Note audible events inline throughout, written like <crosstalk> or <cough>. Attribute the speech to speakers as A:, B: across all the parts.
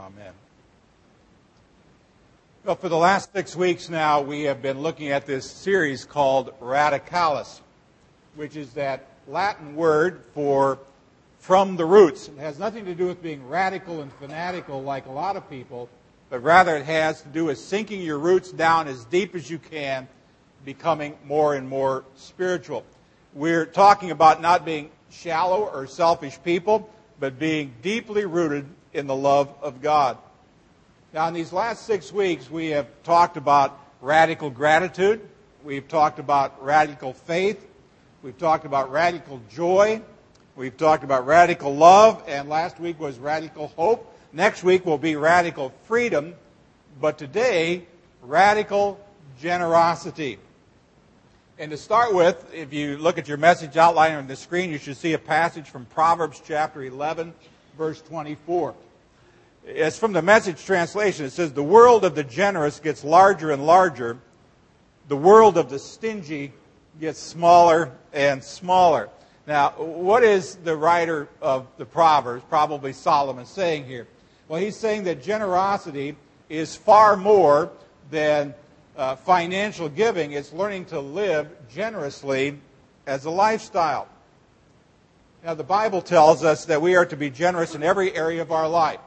A: Amen. Well, for the last six weeks now, we have been looking at this series called Radicalis, which is that Latin word for from the roots. It has nothing to do with being radical and fanatical like a lot of people, but rather it has to do with sinking your roots down as deep as you can, becoming more and more spiritual. We're talking about not being shallow or selfish people, but being deeply rooted in the love of God. Now, in these last six weeks, we have talked about radical gratitude. We've talked about radical faith. We've talked about radical joy. We've talked about radical love. And last week was radical hope. Next week will be radical freedom. But today, radical generosity. And to start with, if you look at your message outline on the screen, you should see a passage from Proverbs chapter 11, verse 24. It's from the message translation. It says, The world of the generous gets larger and larger. The world of the stingy gets smaller and smaller. Now, what is the writer of the Proverbs, probably Solomon, saying here? Well, he's saying that generosity is far more than uh, financial giving. It's learning to live generously as a lifestyle. Now, the Bible tells us that we are to be generous in every area of our life.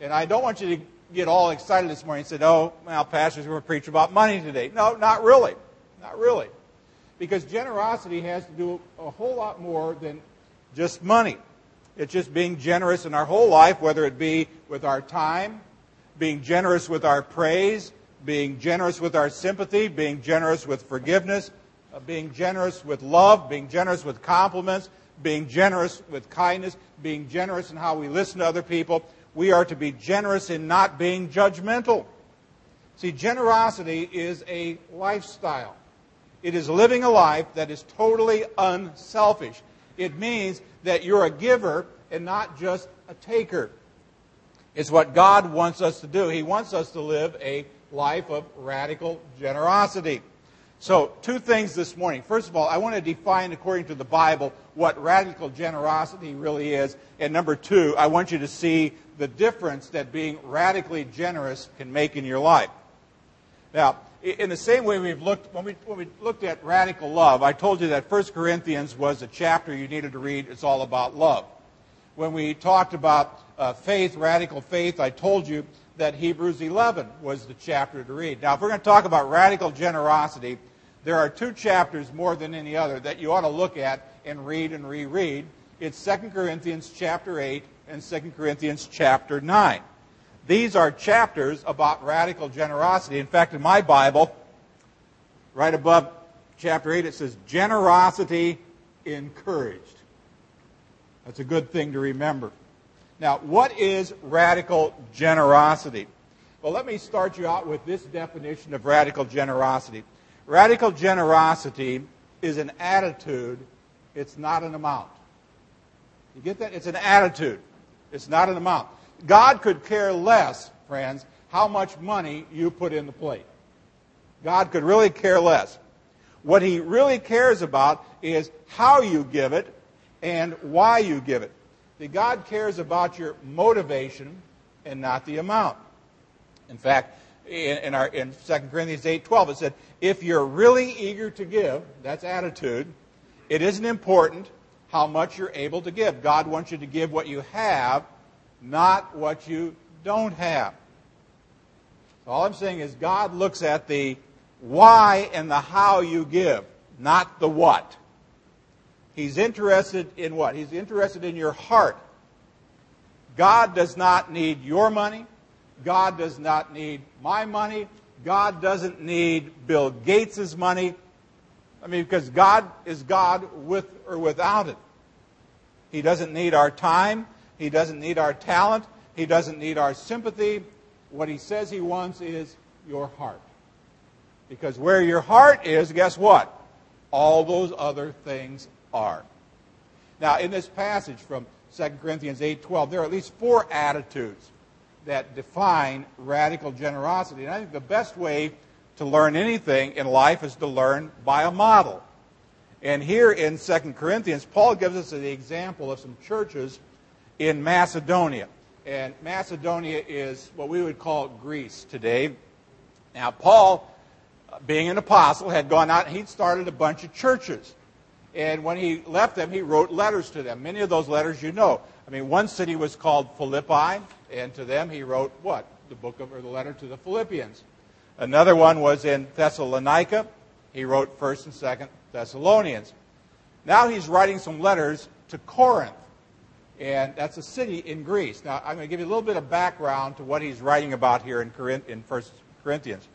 A: And I don't want you to get all excited this morning and say, oh, well, Pastor's going to preach about money today. No, not really. Not really. Because generosity has to do a whole lot more than just money. It's just being generous in our whole life, whether it be with our time, being generous with our praise, being generous with our sympathy, being generous with forgiveness, uh, being generous with love, being generous with compliments, being generous with kindness, being generous in how we listen to other people we are to be generous in not being judgmental. See, generosity is a lifestyle. It is living a life that is totally unselfish. It means that you're a giver and not just a taker. It's what God wants us to do. He wants us to live a life of radical generosity. So, two things this morning. First of all, I want to define, according to the Bible, what radical generosity really is. And number two, I want you to see the difference that being radically generous can make in your life. Now, in the same way we've looked, when we, when we looked at radical love, I told you that 1 Corinthians was a chapter you needed to read. It's all about love. When we talked about uh, faith, radical faith, I told you that Hebrews 11 was the chapter to read. Now, if we're going to talk about radical generosity, there are two chapters more than any other that you ought to look at and read and reread. It's 2 Corinthians chapter 8 and 2 Corinthians chapter 9. These are chapters about radical generosity. In fact, in my Bible, right above chapter 8, it says, Generosity encouraged. That's a good thing to remember. Now, what is radical generosity? Well, let me start you out with this definition of radical generosity. Radical generosity is an attitude, it's not an amount. You get that? It's an attitude. It's not an amount. God could care less, friends, how much money you put in the plate. God could really care less. What he really cares about is how you give it and why you give it. God cares about your motivation and not the amount. In fact, in, our, in 2 Corinthians 8.12, it said, if you're really eager to give, that's attitude, it isn't important how much you're able to give. God wants you to give what you have, not what you don't have. So all I'm saying is God looks at the why and the how you give, not the what. He's interested in what? He's interested in your heart. God does not need your money. God does not need my money. God doesn't need Bill Gates' money. I mean, because God is God with or without it. He doesn't need our time. He doesn't need our talent. He doesn't need our sympathy. What he says he wants is your heart. Because where your heart is, guess what? All those other things are. Now, in this passage from 2 Corinthians 8:12, there are at least four attitudes that define radical generosity. And I think the best way to learn anything in life is to learn by a model. And here in 2 Corinthians, Paul gives us the example of some churches in Macedonia. and Macedonia is what we would call Greece today. Now, Paul, being an apostle, had gone out and he'd started a bunch of churches. And when he left them, he wrote letters to them. Many of those letters you know. I mean, one city was called Philippi, and to them he wrote what? The book of, or the letter to the Philippians. Another one was in Thessalonica. He wrote 1st and 2nd Thessalonians. Now he's writing some letters to Corinth, and that's a city in Greece. Now I'm going to give you a little bit of background to what he's writing about here in, Corinth, in 1 Corinthians.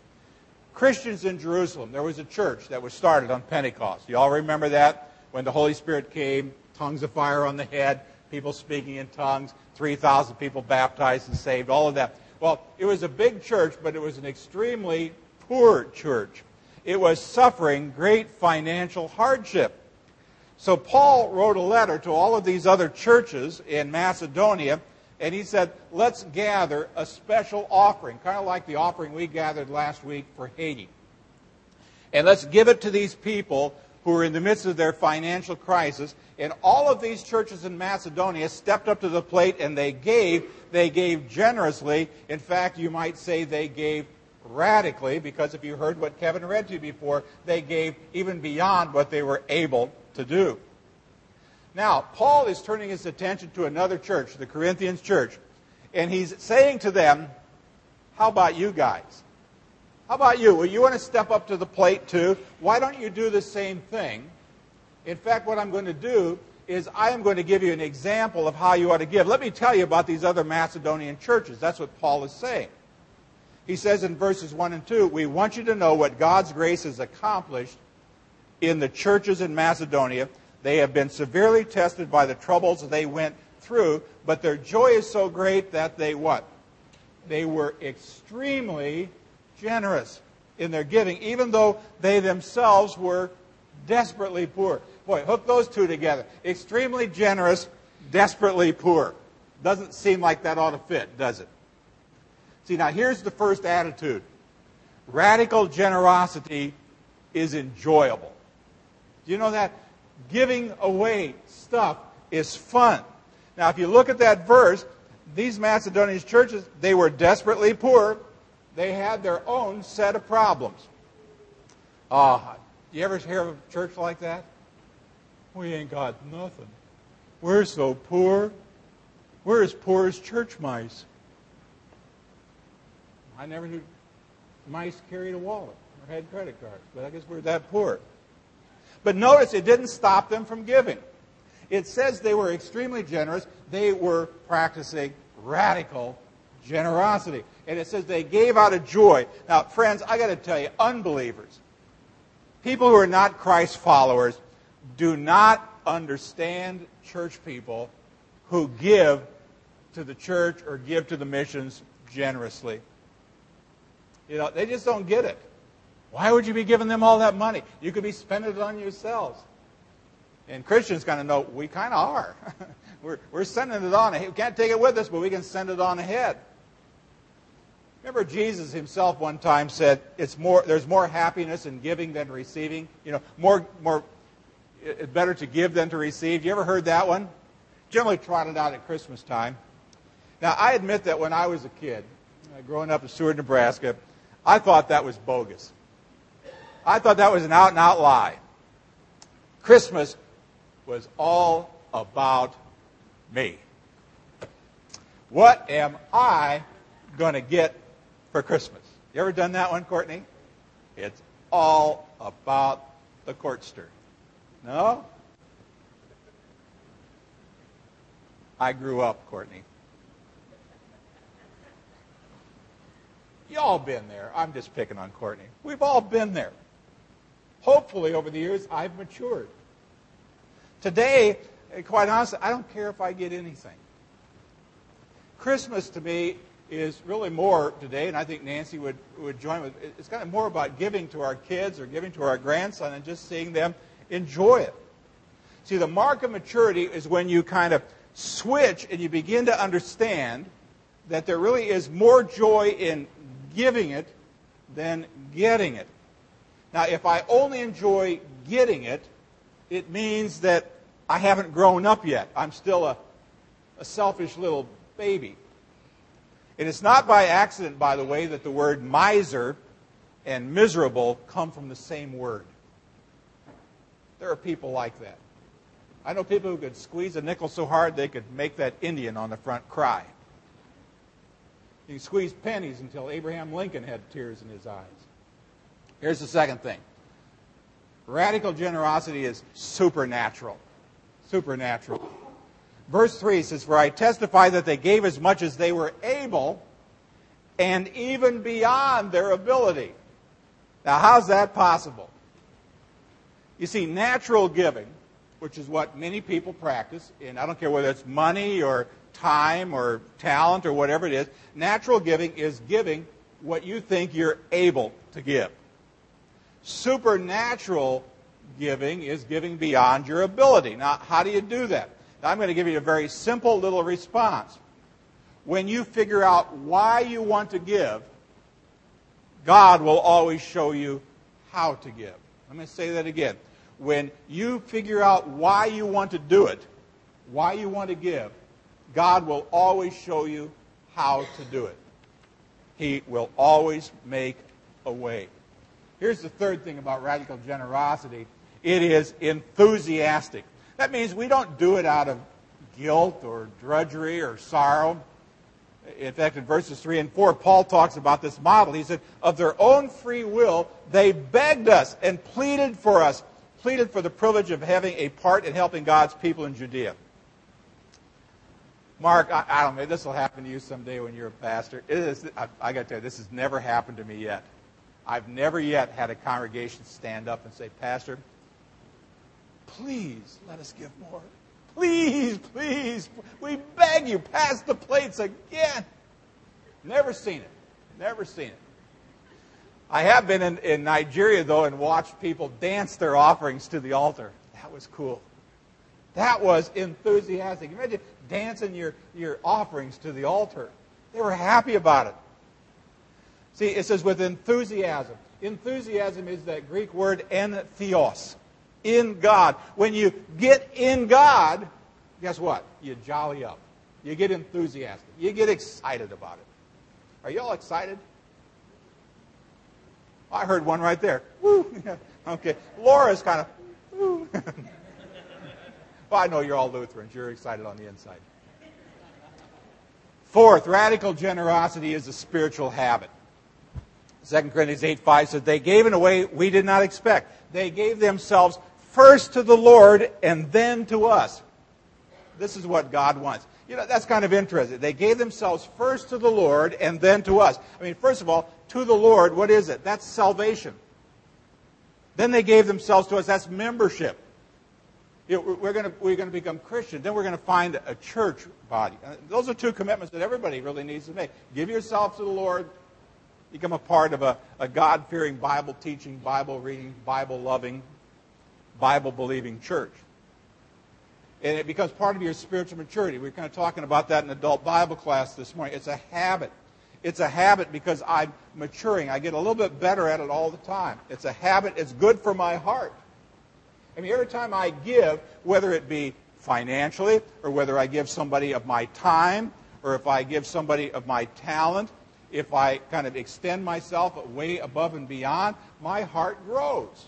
A: Christians in Jerusalem, there was a church that was started on Pentecost. You all remember that? When the Holy Spirit came, tongues of fire on the head, people speaking in tongues, 3,000 people baptized and saved, all of that. Well, it was a big church, but it was an extremely poor church. It was suffering great financial hardship. So Paul wrote a letter to all of these other churches in Macedonia, and he said, let's gather a special offering, kind of like the offering we gathered last week for Haiti. And let's give it to these people who were in the midst of their financial crisis. And all of these churches in Macedonia stepped up to the plate and they gave. They gave generously. In fact, you might say they gave radically, because if you heard what Kevin read to you before, they gave even beyond what they were able to do. Now, Paul is turning his attention to another church, the Corinthians church, and he's saying to them, How about you guys? How about you? Well, you want to step up to the plate too? Why don't you do the same thing? In fact, what I'm going to do is I am going to give you an example of how you ought to give. Let me tell you about these other Macedonian churches. That's what Paul is saying. He says in verses 1 and 2, We want you to know what God's grace has accomplished in the churches in Macedonia. They have been severely tested by the troubles they went through, but their joy is so great that they what? They were extremely generous in their giving, even though they themselves were desperately poor. Boy, hook those two together. Extremely generous, desperately poor. Doesn't seem like that ought to fit, does it? See, now here's the first attitude radical generosity is enjoyable. Do you know that? Giving away stuff is fun. Now, if you look at that verse, these Macedonian churches, they were desperately poor, they had their own set of problems. Uh, you ever hear of a church like that? We ain't got nothing. We're so poor. We're as poor as church mice. I never knew mice carried a wallet or had credit cards, but I guess we're that poor. But notice it didn't stop them from giving. It says they were extremely generous. They were practicing radical generosity. And it says they gave out of joy. Now, friends, I got to tell you, unbelievers, people who are not Christ followers, do not understand church people who give to the church or give to the missions generously. You know, they just don't get it. Why would you be giving them all that money? You could be spending it on yourselves. And Christians kind of know we kind of are. <laughs> we're, we're sending it on. We can't take it with us, but we can send it on ahead. Remember, Jesus himself one time said, "It's more. There's more happiness in giving than receiving. You know, more, more. It's better to give than to receive." You ever heard that one? Generally trotted out at Christmas time. Now, I admit that when I was a kid, uh, growing up in Seward, Nebraska, I thought that was bogus. I thought that was an out and out lie. Christmas was all about me. What am I going to get for Christmas. You ever done that one, Courtney? It's all about the courtster. No? I grew up, Courtney. Y'all been there. I'm just picking on Courtney. We've all been there. Hopefully, over the years, I've matured. Today, quite honestly, I don't care if I get anything. Christmas to me is really more today, and I think Nancy would, would join with it's kind of more about giving to our kids or giving to our grandson and just seeing them enjoy it. See, the mark of maturity is when you kind of switch and you begin to understand that there really is more joy in giving it than getting it. Now, if I only enjoy getting it, it means that I haven't grown up yet. I'm still a, a selfish little baby. And it's not by accident, by the way, that the word miser and miserable come from the same word. There are people like that. I know people who could squeeze a nickel so hard they could make that Indian on the front cry. You can squeeze pennies until Abraham Lincoln had tears in his eyes. Here's the second thing radical generosity is supernatural. Supernatural. Verse 3 says, For I testify that they gave as much as they were able and even beyond their ability. Now, how's that possible? You see, natural giving, which is what many people practice, and I don't care whether it's money or time or talent or whatever it is, natural giving is giving what you think you're able to give. Supernatural giving is giving beyond your ability. Now, how do you do that? I'm going to give you a very simple little response. When you figure out why you want to give, God will always show you how to give. Going to say that again. When you figure out why you want to do it, why you want to give, God will always show you how to do it. He will always make a way. Here's the third thing about radical generosity it is enthusiastic. That means we don't do it out of guilt or drudgery or sorrow. In fact, in verses 3 and 4, Paul talks about this model. He said, Of their own free will, they begged us and pleaded for us, pleaded for the privilege of having a part in helping God's people in Judea. Mark, I, I don't know, this will happen to you someday when you're a pastor. It is, I, I got to tell you, this has never happened to me yet. I've never yet had a congregation stand up and say, Pastor, please let us give more. Please, please, we beg you, pass the plates again. Never seen it. Never seen it. I have been in, in Nigeria, though, and watched people dance their offerings to the altar. That was cool. That was enthusiastic. Imagine dancing your, your offerings to the altar. They were happy about it. See, it says with enthusiasm. Enthusiasm is that Greek word entheos in God. When you get in God, guess what? You jolly up. You get enthusiastic. You get excited about it. Are you all excited? I heard one right there. Woo. <laughs> okay. Laura's kind of, woo. <laughs> well, I know you're all Lutherans. You're excited on the inside. Fourth, radical generosity is a spiritual habit. 2 Corinthians 8 5 says, They gave in a way we did not expect. They gave themselves first to the Lord and then to us. This is what God wants. You know, that's kind of interesting. They gave themselves first to the Lord and then to us. I mean, first of all, to the Lord, what is it? That's salvation. Then they gave themselves to us. That's membership. You know, we're going to we're to become Christian. Then we're going to find a church body. Uh, those are two commitments that everybody really needs to make. Give yourself to the Lord. Become a part of a, a God fearing, Bible teaching, Bible reading, Bible loving Bible believing church. And it becomes part of your spiritual maturity. We are kind of talking about that in adult Bible class this morning. It's a habit. It's a habit because I'm maturing. I get a little bit better at it all the time. It's a habit. It's good for my heart. I mean, every time I give, whether it be financially or whether I give somebody of my time or if I give somebody of my talent, if I kind of extend myself way above and beyond, my heart grows.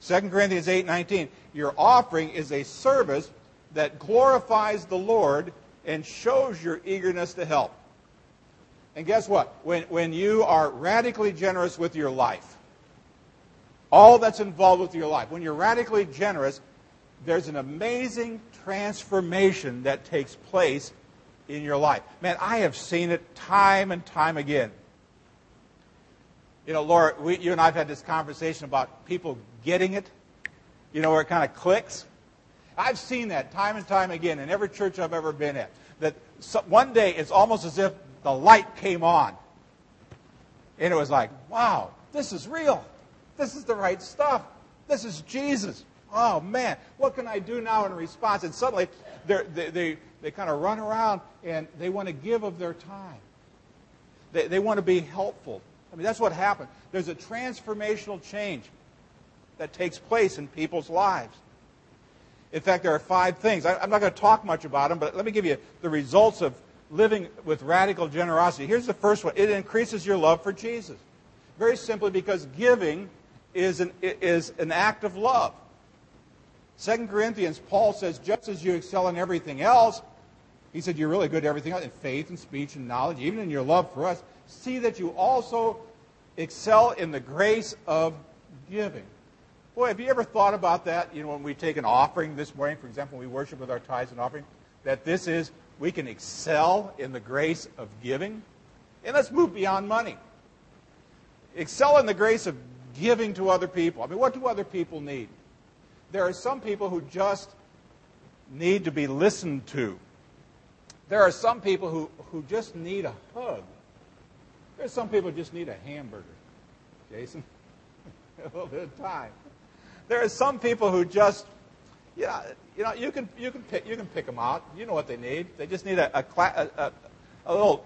A: 2 Corinthians 8:19, your offering is a service that glorifies the Lord and shows your eagerness to help. And guess what? When, when you are radically generous with your life, all that's involved with your life, when you're radically generous, there's an amazing transformation that takes place in your life. Man, I have seen it time and time again. You know, Laura, we, you and I have had this conversation about people getting it, you know, where it kind of clicks. I've seen that time and time again in every church I've ever been at. That one day it's almost as if the light came on. And it was like, wow, this is real. This is the right stuff. This is Jesus. Oh, man, what can I do now in response? And suddenly they, they, they kind of run around and they want to give of their time. They, they want to be helpful. I mean, that's what happened. There's a transformational change that takes place in people's lives. In fact, there are five things. I, am not going to talk much about them, but let me give you the results of, living with radical generosity? Here's the first one it increases your love for Jesus. Very simply because giving is an, is an act of love. 2 Corinthians, Paul says, just as you excel in everything else, he said, you're really good at everything else, in faith and speech and knowledge, even in your love for us. See that you also excel in the grace of giving. Boy, have you ever thought about that? You know, when we take an offering this morning, for example, when we worship with our tithes and offering, that this is, we can excel in the grace of giving. And let's move beyond money. Excel in the grace of giving to other people. I mean, what do other people need? There are some people who just need to be listened to. There are some people who, who just need a hug. There's some people just need a hamburger. Jason, <laughs> a little bit of time. There are some people who just, yeah, you know, you can you can pick you can pick them out. You know what they need. They just need a a, a, a little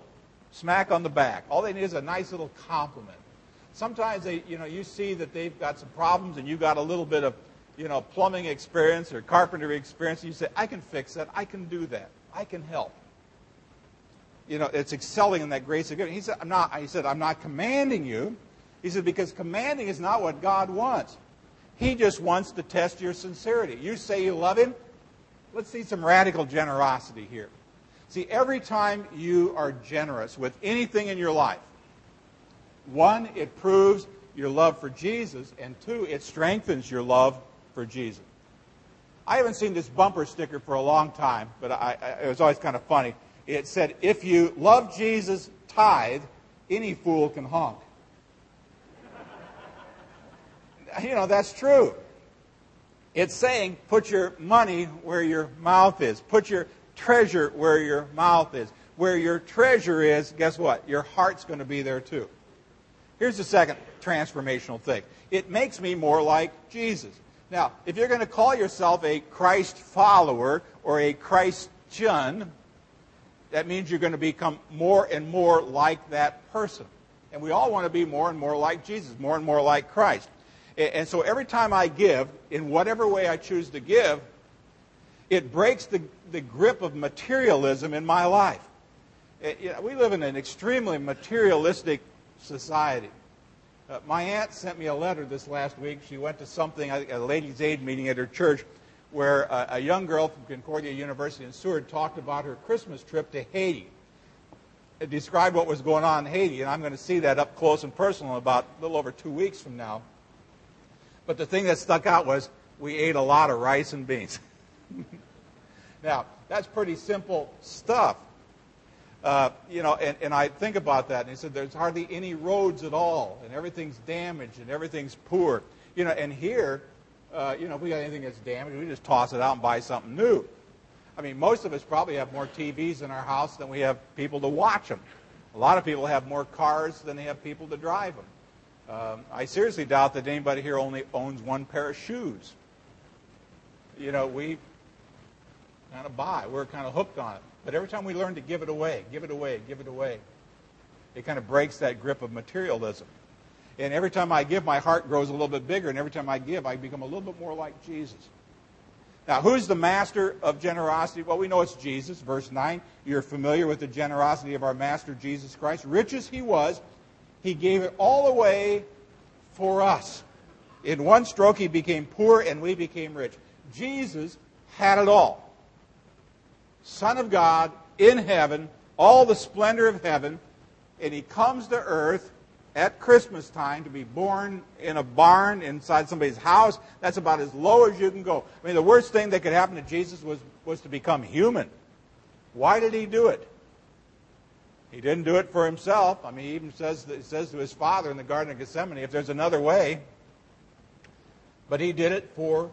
A: smack on the back. All they need is a nice little compliment. Sometimes they, you know, you see that they've got some problems, and you've got a little bit of, you know, plumbing experience or carpentry experience. And you say, I can fix that. I can do that. I can help you know, it's excelling in that grace of giving. He said, I'm not, he said, I'm not commanding you. He said, because commanding is not what God wants. He just wants to test your sincerity. You say you love Him. Let's see some radical generosity here. See, every time you are generous with anything in your life, one, it proves your love for Jesus, and two, it strengthens your love for Jesus. I haven't seen this bumper sticker for a long time, but I, I, it was always kind of funny it said, if you love Jesus, tithe, any fool can honk. <laughs> you know, that's true. It's saying, put your money where your mouth is. Put your treasure where your mouth is. Where your treasure is, guess what? Your heart's going to be there too. Here's the second transformational thing it makes me more like Jesus. Now, if you're going to call yourself a Christ follower or a Christian, that means you're going to become more and more like that person. And we all want to be more and more like Jesus, more and more like Christ. And so every time I give, in whatever way I choose to give, it breaks the, the grip of materialism in my life. It, you know, we live in an extremely materialistic society. Uh, my aunt sent me a letter this last week. She went to something, a ladies' aid meeting at her church, where a, a young girl from Concordia University in Seward talked about her Christmas trip to Haiti. It described what was going on in Haiti, and I'm going to see that up close and personal about a little over two weeks from now. But the thing that stuck out was we ate a lot of rice and beans. <laughs> now, that's pretty simple stuff. Uh, you know, and, and I think about that, and he said there's hardly any roads at all, and everything's damaged, and everything's poor. You know, and here uh, you know, if we got anything that's damaged, we just toss it out and buy something new. I mean, most of us probably have more TVs in our house than we have people to watch them. A lot of people have more cars than they have people to drive them. Um, I seriously doubt that anybody here only owns one pair of shoes. You know, we kind of buy. We're kind of hooked on it. But every time we learn to give it away, give it away, give it away, it kind of breaks that grip of materialism. And every time I give, my heart grows a little bit bigger. And every time I give, I become a little bit more like Jesus. Now, who's the master of generosity? Well, we know it's Jesus. Verse 9. You're familiar with the generosity of our master, Jesus Christ. Rich as he was, he gave it all away for us. In one stroke, he became poor and we became rich. Jesus had it all. Son of God in heaven, all the splendor of heaven, and he comes to earth at Christmas time to be born in a barn inside somebody's house, that's about as low as you can go. I mean, the worst thing that could happen to Jesus was, was to become human. Why did he do it? He didn't do it for himself. I mean, he even says, he says to his father in the Garden of Gethsemane, if there's another way, but he did it for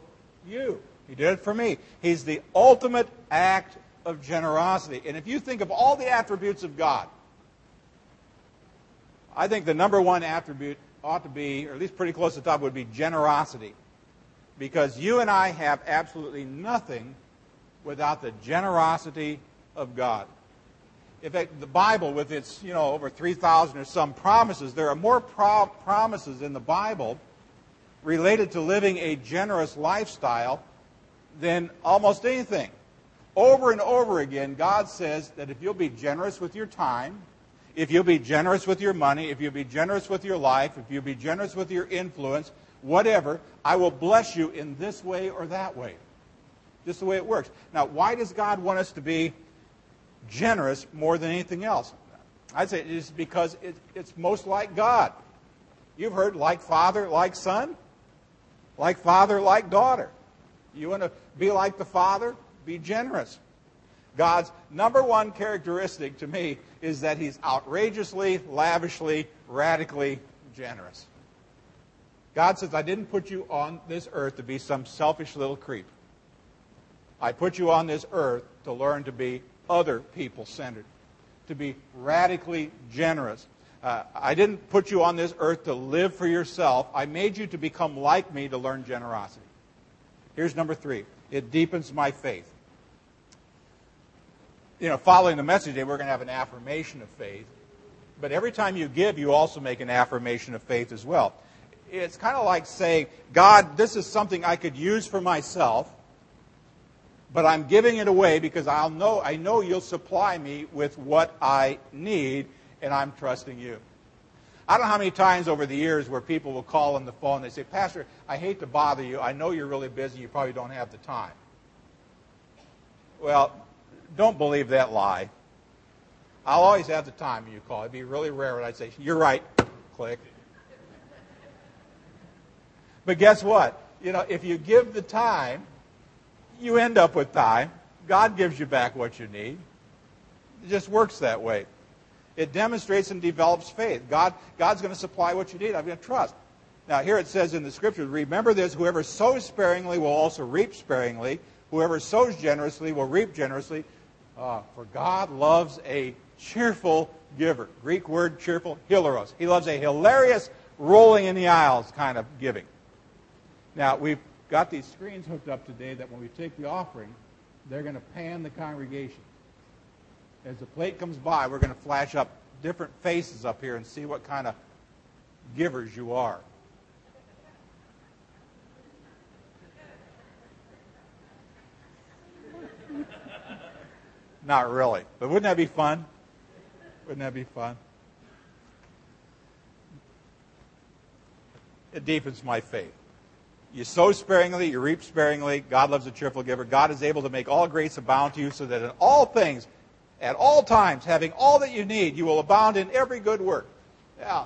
A: you. He did it for me. He's the ultimate act of generosity. And if you think of all the attributes of God, I think the number one attribute ought to be, or at least pretty close to the top, would be generosity. Because you and I have absolutely nothing without the generosity of God. In fact, the Bible, with its, you know, over 3,000 or some promises, there are more pro- promises in the Bible related to living a generous lifestyle than almost anything. Over and over again, God says that if you'll be generous with your time, if you'll be generous with your money, if you'll be generous with your life, if you'll be generous with your influence, whatever, I will bless you in this way or that way. Just the way it works. Now, why does God want us to be generous more than anything else? I'd say it's because it, it's most like God. You've heard like father, like son, like father, like daughter. You want to be like the father? Be generous. God's number one characteristic to me is that he's outrageously, lavishly, radically generous. God says, I didn't put you on this earth to be some selfish little creep. I put you on this earth to learn to be other people centered, to be radically generous. Uh, I didn't put you on this earth to live for yourself. I made you to become like me to learn generosity. Here's number three it deepens my faith. You know, following the message today, we're going to have an affirmation of faith. But every time you give, you also make an affirmation of faith as well. It's kind of like saying, God, this is something I could use for myself but I'm giving it away because I'll know, I know you'll supply me with what I need, and I'm trusting you. I don't know how many times over the years where people will call on the phone and they say, Pastor, I hate to bother you. I know you're really busy. You probably don't have the time. Well, don't believe that lie. I'll always have the time you call. It'd be really rare when I'd say, You're right. Click. But guess what? You know, if you give the time, you end up with time. God gives you back what you need. It just works that way. It demonstrates and develops faith. God, God's going to supply what you need. I'm going to trust. Now, here it says in the scriptures, remember this whoever sows sparingly will also reap sparingly. Whoever sows generously will reap generously. Uh, for God loves a cheerful giver. Greek word cheerful, hilaros. He loves a hilarious, rolling in the aisles kind of giving. Now, we've got these screens hooked up today that when we take the offering, they're going to pan the congregation. As the plate comes by, we're going to flash up different faces up here and see what kind of givers you are. Not really. But wouldn't that be fun? Wouldn't that be fun? It deepens my faith. You sow sparingly, you reap sparingly. God loves a cheerful giver. God is able to make all grace abound to you so that in all things, at all times, having all that you need, you will abound in every good work. Yeah.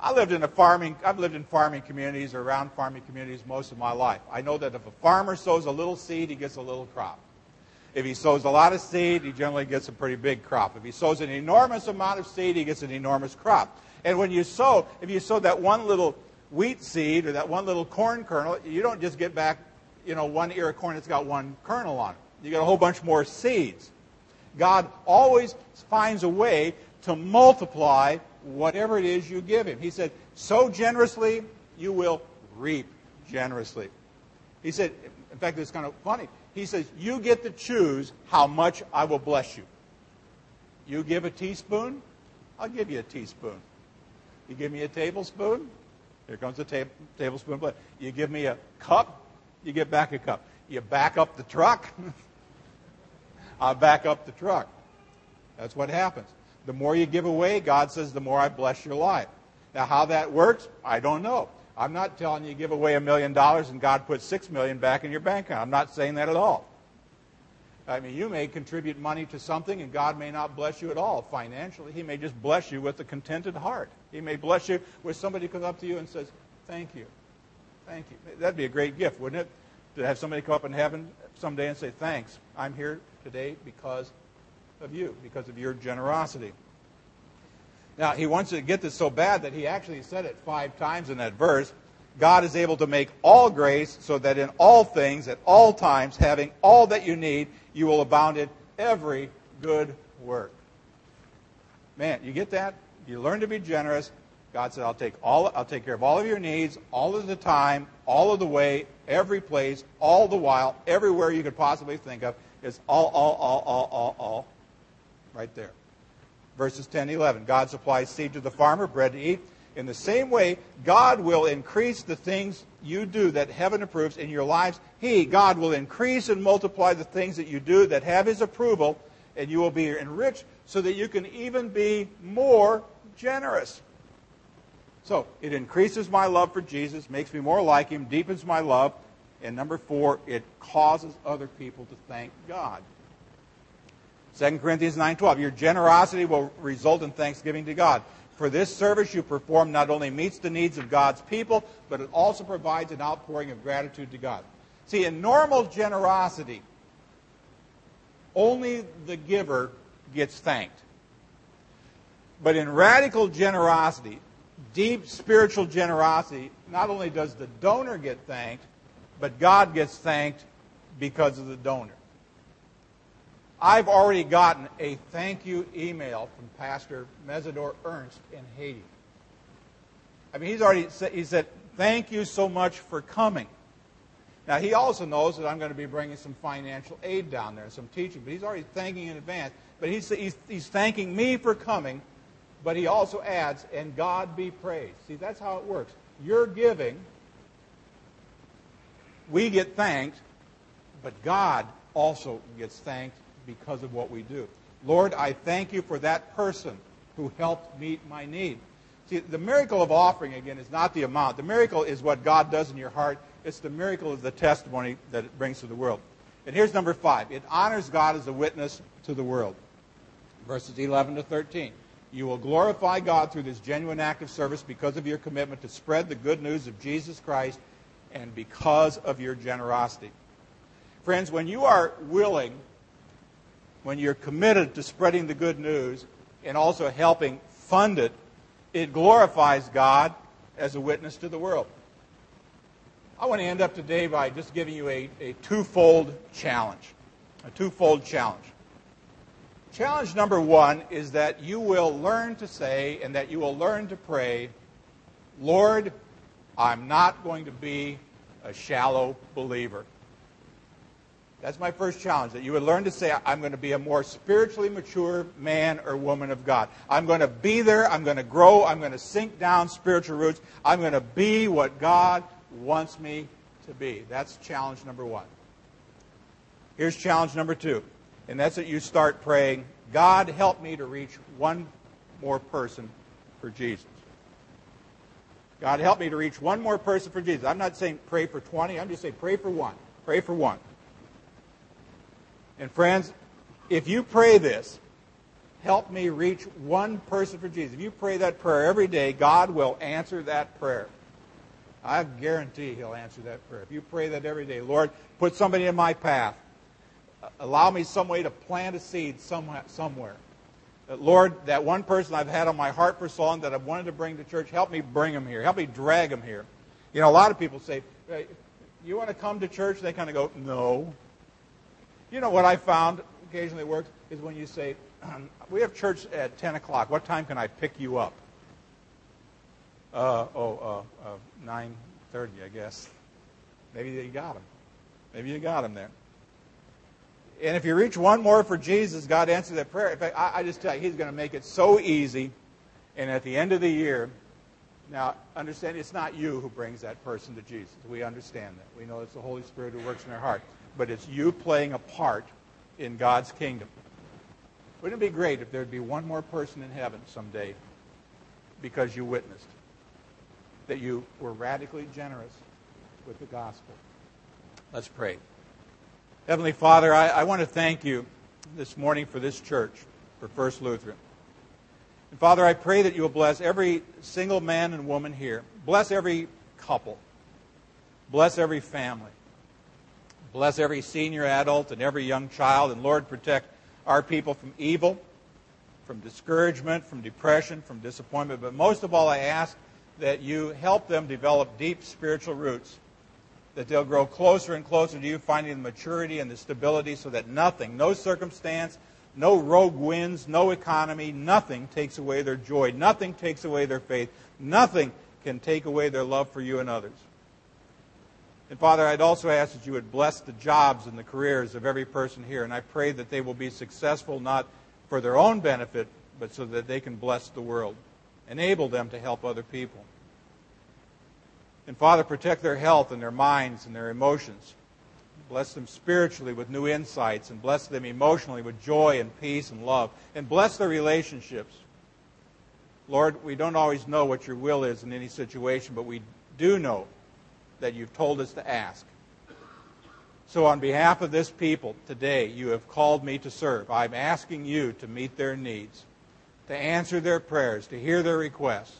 A: I lived in a farming, I've lived in farming communities or around farming communities most of my life. I know that if a farmer sows a little seed, he gets a little crop. If he sows a lot of seed, he generally gets a pretty big crop. If he sows an enormous amount of seed, he gets an enormous crop. And when you sow, if you sow that one little wheat seed or that one little corn kernel, you don't just get back, you know, one ear of corn that's got one kernel on it. You get a whole bunch more seeds. God always finds a way to multiply whatever it is you give him. He said, sow generously, you will reap generously. He said, in fact, it's kind of funny. He says, you get to choose how much I will bless you. You give a teaspoon, I'll give you a teaspoon. You give me a tablespoon, here comes a ta- tablespoon. You give me a cup, you get back a cup. You back up the truck, <laughs> I'll back up the truck. That's what happens. The more you give away, God says, the more I bless your life. Now, how that works, I don't know. I'm not telling you give away a million dollars and God puts six million back in your bank account. I'm not saying that at all. I mean, you may contribute money to something and God may not bless you at all financially. He may just bless you with a contented heart. He may bless you with somebody who comes up to you and says, Thank you. Thank you. That'd be a great gift, wouldn't it? To have somebody come up in heaven someday and say, Thanks. I'm here today because of you, because of your generosity. Now, he wants to get this so bad that he actually said it five times in that verse. God is able to make all grace so that in all things, at all times, having all that you need, you will abound in every good work. Man, you get that? You learn to be generous. God said, I'll take all I'll take care of all of your needs, all of the time, all of the way, every place, all the while, everywhere you could possibly think of. It's all, all, all, all, all, all. Right there. Verses 10 and 11. God supplies seed to the farmer, bread to eat. In the same way, God will increase the things you do that heaven approves in your lives He, God, will increase and multiply the things that you do that have His approval, and you will be enriched so that you can even be more generous. So it increases my love for Jesus, makes me more like Him, deepens my love. And number four, it causes other people to thank God. 2 Corinthians 9:12 Your generosity will result in thanksgiving to God. For this service you perform not only meets the needs of God's people, but it also provides an outpouring of gratitude to God. See, in normal generosity, only the giver gets thanked. But in radical generosity, deep spiritual generosity, not only does the donor get thanked, but God gets thanked because of the donor. I've already gotten a thank you email from Pastor Mesidor Ernst in Haiti. I mean, he's already said, he said, thank you so much for coming. Now, he also knows that I'm going to be bringing some financial aid down there, some teaching, but he's already thanking in advance. But he's, he's, he's thanking me for coming, but he also adds, and God be praised. See, that's how it works. You're giving, we get thanked, but God also gets thanked because of what we do. Lord, I thank you for that person who helped meet my need. See, the miracle of offering, again, is not the amount. The miracle is what God does in your heart. It's the miracle of the testimony that it brings to the world. And here's number five it honors God as a witness to the world. Verses 11 to 13. You will glorify God through this genuine act of service because of your commitment to spread the good news of Jesus Christ and because of your generosity. Friends, when you are willing when you're committed to spreading the good news and also helping fund it, it glorifies God as a witness to the world. I want to end up today by just giving you a, a twofold challenge. A twofold challenge. Challenge number one is that you will learn to say and that you will learn to pray, Lord, I'm not going to be a shallow believer. That's my first challenge, that you would learn to say, I'm going to be a more spiritually mature man or woman of God. I'm going to be there. I'm going to grow. I'm going to sink down spiritual roots. I'm going to be what God wants me to be. That's challenge number one. Here's challenge number two, and that's that you start praying, God, help me to reach one more person for Jesus. God, help me to reach one more person for Jesus. I'm not saying pray for 20. I'm just saying pray for one. Pray for one. And friends, if you pray this, help me reach one person for Jesus. If you pray that prayer every day, God will answer that prayer. I guarantee he'll answer that prayer. If you pray that every day, Lord, put somebody in my path. Allow me some way to plant a seed somewhere. somewhere. Uh, Lord, that one person I've had on my heart for so long that I've wanted to bring to church, help me bring them here. Help me drag them here. You know, a lot of people say, hey, you want to come to church? They kind of go, no. You know what I found occasionally works is when you say, we have church at 10 o'clock. What time can I pick you up? Uh, oh, uh, uh, 9.30, I guess. Maybe you got him. Maybe you got him there. And if you reach one more for Jesus, God answers that prayer. In fact, I, I just tell you, He's going to make it so easy. And at the end of the year, now understand it's not you who brings that person to Jesus. We understand that. We know it's the Holy Spirit who works in their heart but it's you playing a part in God's kingdom. Wouldn't it be great if there'd be one more person in heaven someday because you witnessed that you were radically generous with the gospel? Let's pray. Heavenly Father, I, I want to thank you this morning for this church, for First Lutheran. And Father, I pray that you will bless every single man and woman here. Bless every couple. Bless every family. Bless every senior adult and every young child. And Lord, protect our people from evil, from discouragement, from depression, from disappointment. But most of all, I ask that you help them develop deep spiritual roots, that they'll grow closer and closer to you, finding the maturity and the stability so that nothing, no circumstance, no rogue winds, no economy, nothing takes away their joy, nothing takes away their faith, nothing can take away their love for you and others. And Father, I'd also ask that you would bless the jobs and the careers of every person here. And I pray that they will be successful not for their own benefit, but so that they can bless the world. Enable them to help other people. And Father, protect their health and their minds and their emotions. Bless them spiritually with new insights, and bless them emotionally with joy and peace and love, and bless their relationships. Lord, we don't always know what your will is in any situation, but we do know that you've told us to ask. So, on behalf of this people today, you have called me to serve. I'm asking you to meet their needs, to answer their prayers, to hear their requests.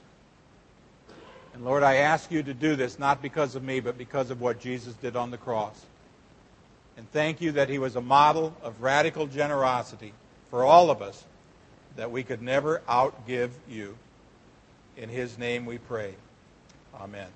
A: And Lord, I ask you to do this not because of me, but because of what Jesus did on the cross. And thank you that he was a model of radical generosity for all of us that we could never outgive you. In his name we pray. Amen.